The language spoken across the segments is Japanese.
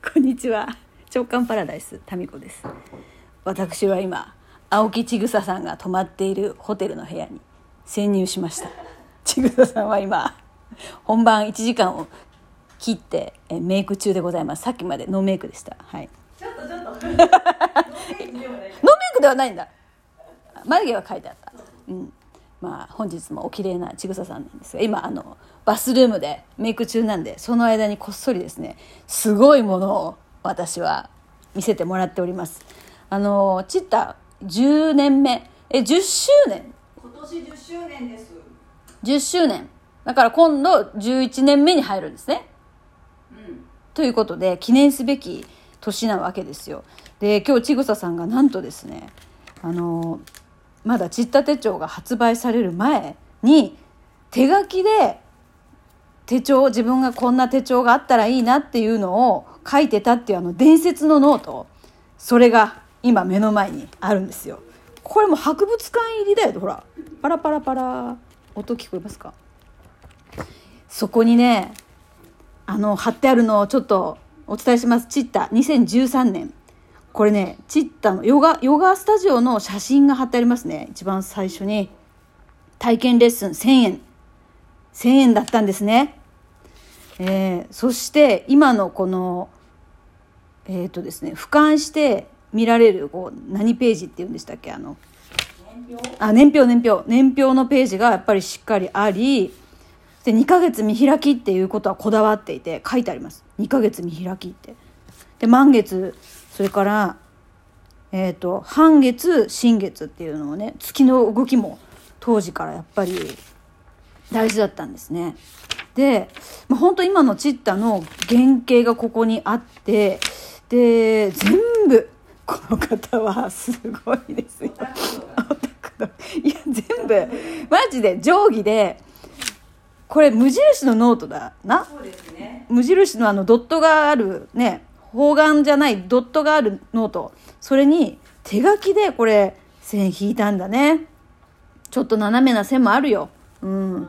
こんにちは。長官パラダイスタミコです。私は今青木千草さんが泊まっているホテルの部屋に潜入しました。千草さんは今本番1時間を切ってえメイク中でございます。さっきまでノーメイクでした。はい。ちょっとちょっと。ノーメイクではないんだ。眉毛は描いてあった。うんまあ本日もお綺麗なちぐささんなんですが今あのバスルームでメイク中なんでその間にこっそりですねすごいものを私は見せてもらっております。あのチッタ10年目。え10周年？今年10周年です。10周年。だから今度11年目に入るんですね。うん。ということで記念すべき年なわけですよ。で今日ちぐささんがなんとですねあのまだちった手帳が発売される前に手書きで手帳自分がこんな手帳があったらいいなっていうのを書いてたっていうあの伝説のノート。それが今目の前にあるんですよ。これも博物館入りだよほら。パラパラパラ。音聞こえますか？そこにねあの貼ってあるのをちょっとお伝えします。チッタ2013年。これねチッタのヨガヨガスタジオの写真が貼ってありますね。一番最初に。体験レッスン1000円。1000円だったんですね。えーそして今のこのえっ、とですね俯瞰して見られるこう何ページっていうんでしたっけ？あの年表？あ年表年表。年表のページがやっぱりしっかりありで2ヶ月見開きっていうことはこだわっていて書いてあります。2ヶ月見開きって。で満月それからえっ、と半月新月っていうのをね月の動きも当時からやっぱり大事だったんですね。で、まあ、本当今のチッタの原型がここにあってで全部この方はすごいですよ。いや全部マジで定規でこれ無印のノートだな。そうですね。無印のあのドットがあるね方眼じゃないドットがあるノート。それに手書きでこれ線引いたんだね。ちょっと斜めな線もあるよ。うん。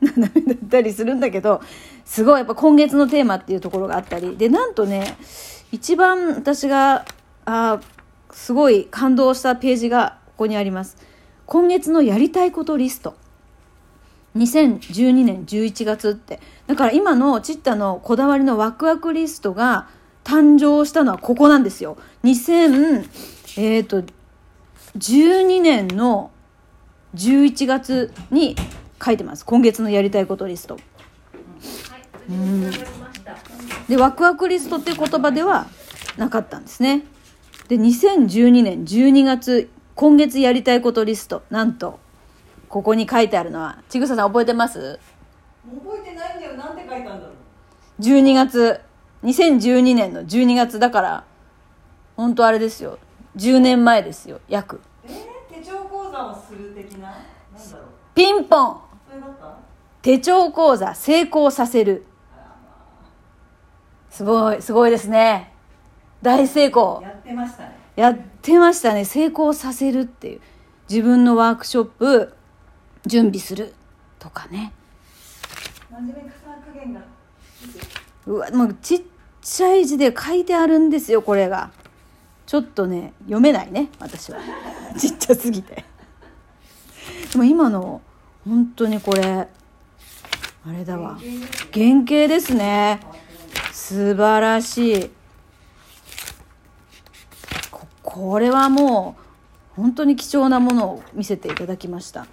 斜めだったりするんだけどすごいやっぱ今月のテーマっていうところがあったり。でなんとね一番私があすごい感動したページがここにあります。今月のやりたいことリスト。2012年11月って。だから今のチッタのこだわりのワクワクリストが誕生したのはここなんですよ。2000えっ、と12年の11月に書いてます。今月のやりたいことリスト。はい無事につながりましたでワクワクリストっていう言葉ではなかったんですね。で2012年12月今月やりたいことリスト。なんとここに書いてあるのは。ちぐささん覚えてます？覚えてないんだよ。なんて書いたんだろう。12月。2012年の12月だから。本当あれですよ。10年前ですよ。約。えー、手帳講座をする的な？なんだろう。ピンポン。それだった手帳講座成功させる。すごい。すごいですね。大成功。やってましたね。やってましたね。成功させるっていう。自分のワークショップ準備するとかね。真面目かさ加減がうわもうちっちゃい字で書いてあるんですよこれが。ちょっとね読めないね私は。ちっちゃすぎて。でも今の本当にこれあれだわ。原型ですね。素晴らしい。ここれはもう本当に貴重なものを見せていただきました。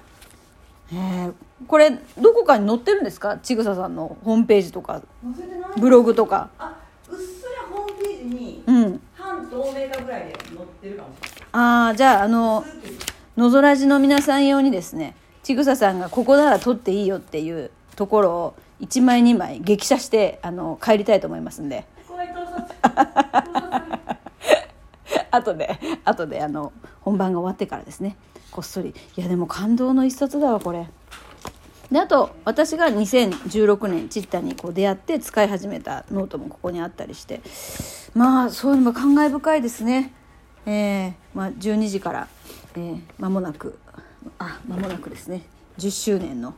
これどこかに載ってるんですか？ちぐささんのホームページとか。ブログとか。あうっすらホームページにうん。半透明化ぐらいで載ってるかもしれない。ああじゃああののぞらじの皆さん用にですねちぐささんがここなら撮っていいよっていうところを1枚2枚激写してあの帰りたいと思いますんで。後で後であの本番が終わってからですねこっそり。いやでも感動の一冊だわこれ。であと私が2016年チッタにこう出会って使い始めたノートもここにあったりして。まあそういうのも感慨深いですね。えーまあ、12時から、えー間もなくあ間もなくですね。10周年の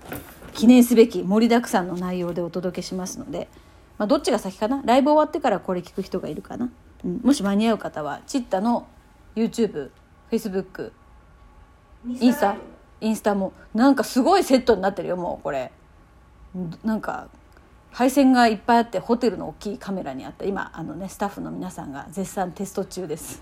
記念すべき盛りだくさんの内容でお届けしますので。まあ、どっちが先かな？ライブ終わってからこれ聞く人がいるかな、うん、もし間に合う方はチッタの YouTubefacebook インスタ。インスタ。もなんかすごいセットになってるよもうこれ。なんか配線がいっぱいあってホテルの大きいカメラにあって今あのねスタッフの皆さんが絶賛テスト中です。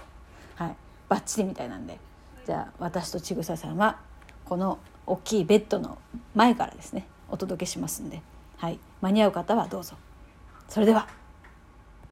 はい。バッチリみたいなんで。じゃあ私とちぐささんはこの大きいベッドの前からですねお届けしますんで。はい。間に合う方はどうぞ。それでは。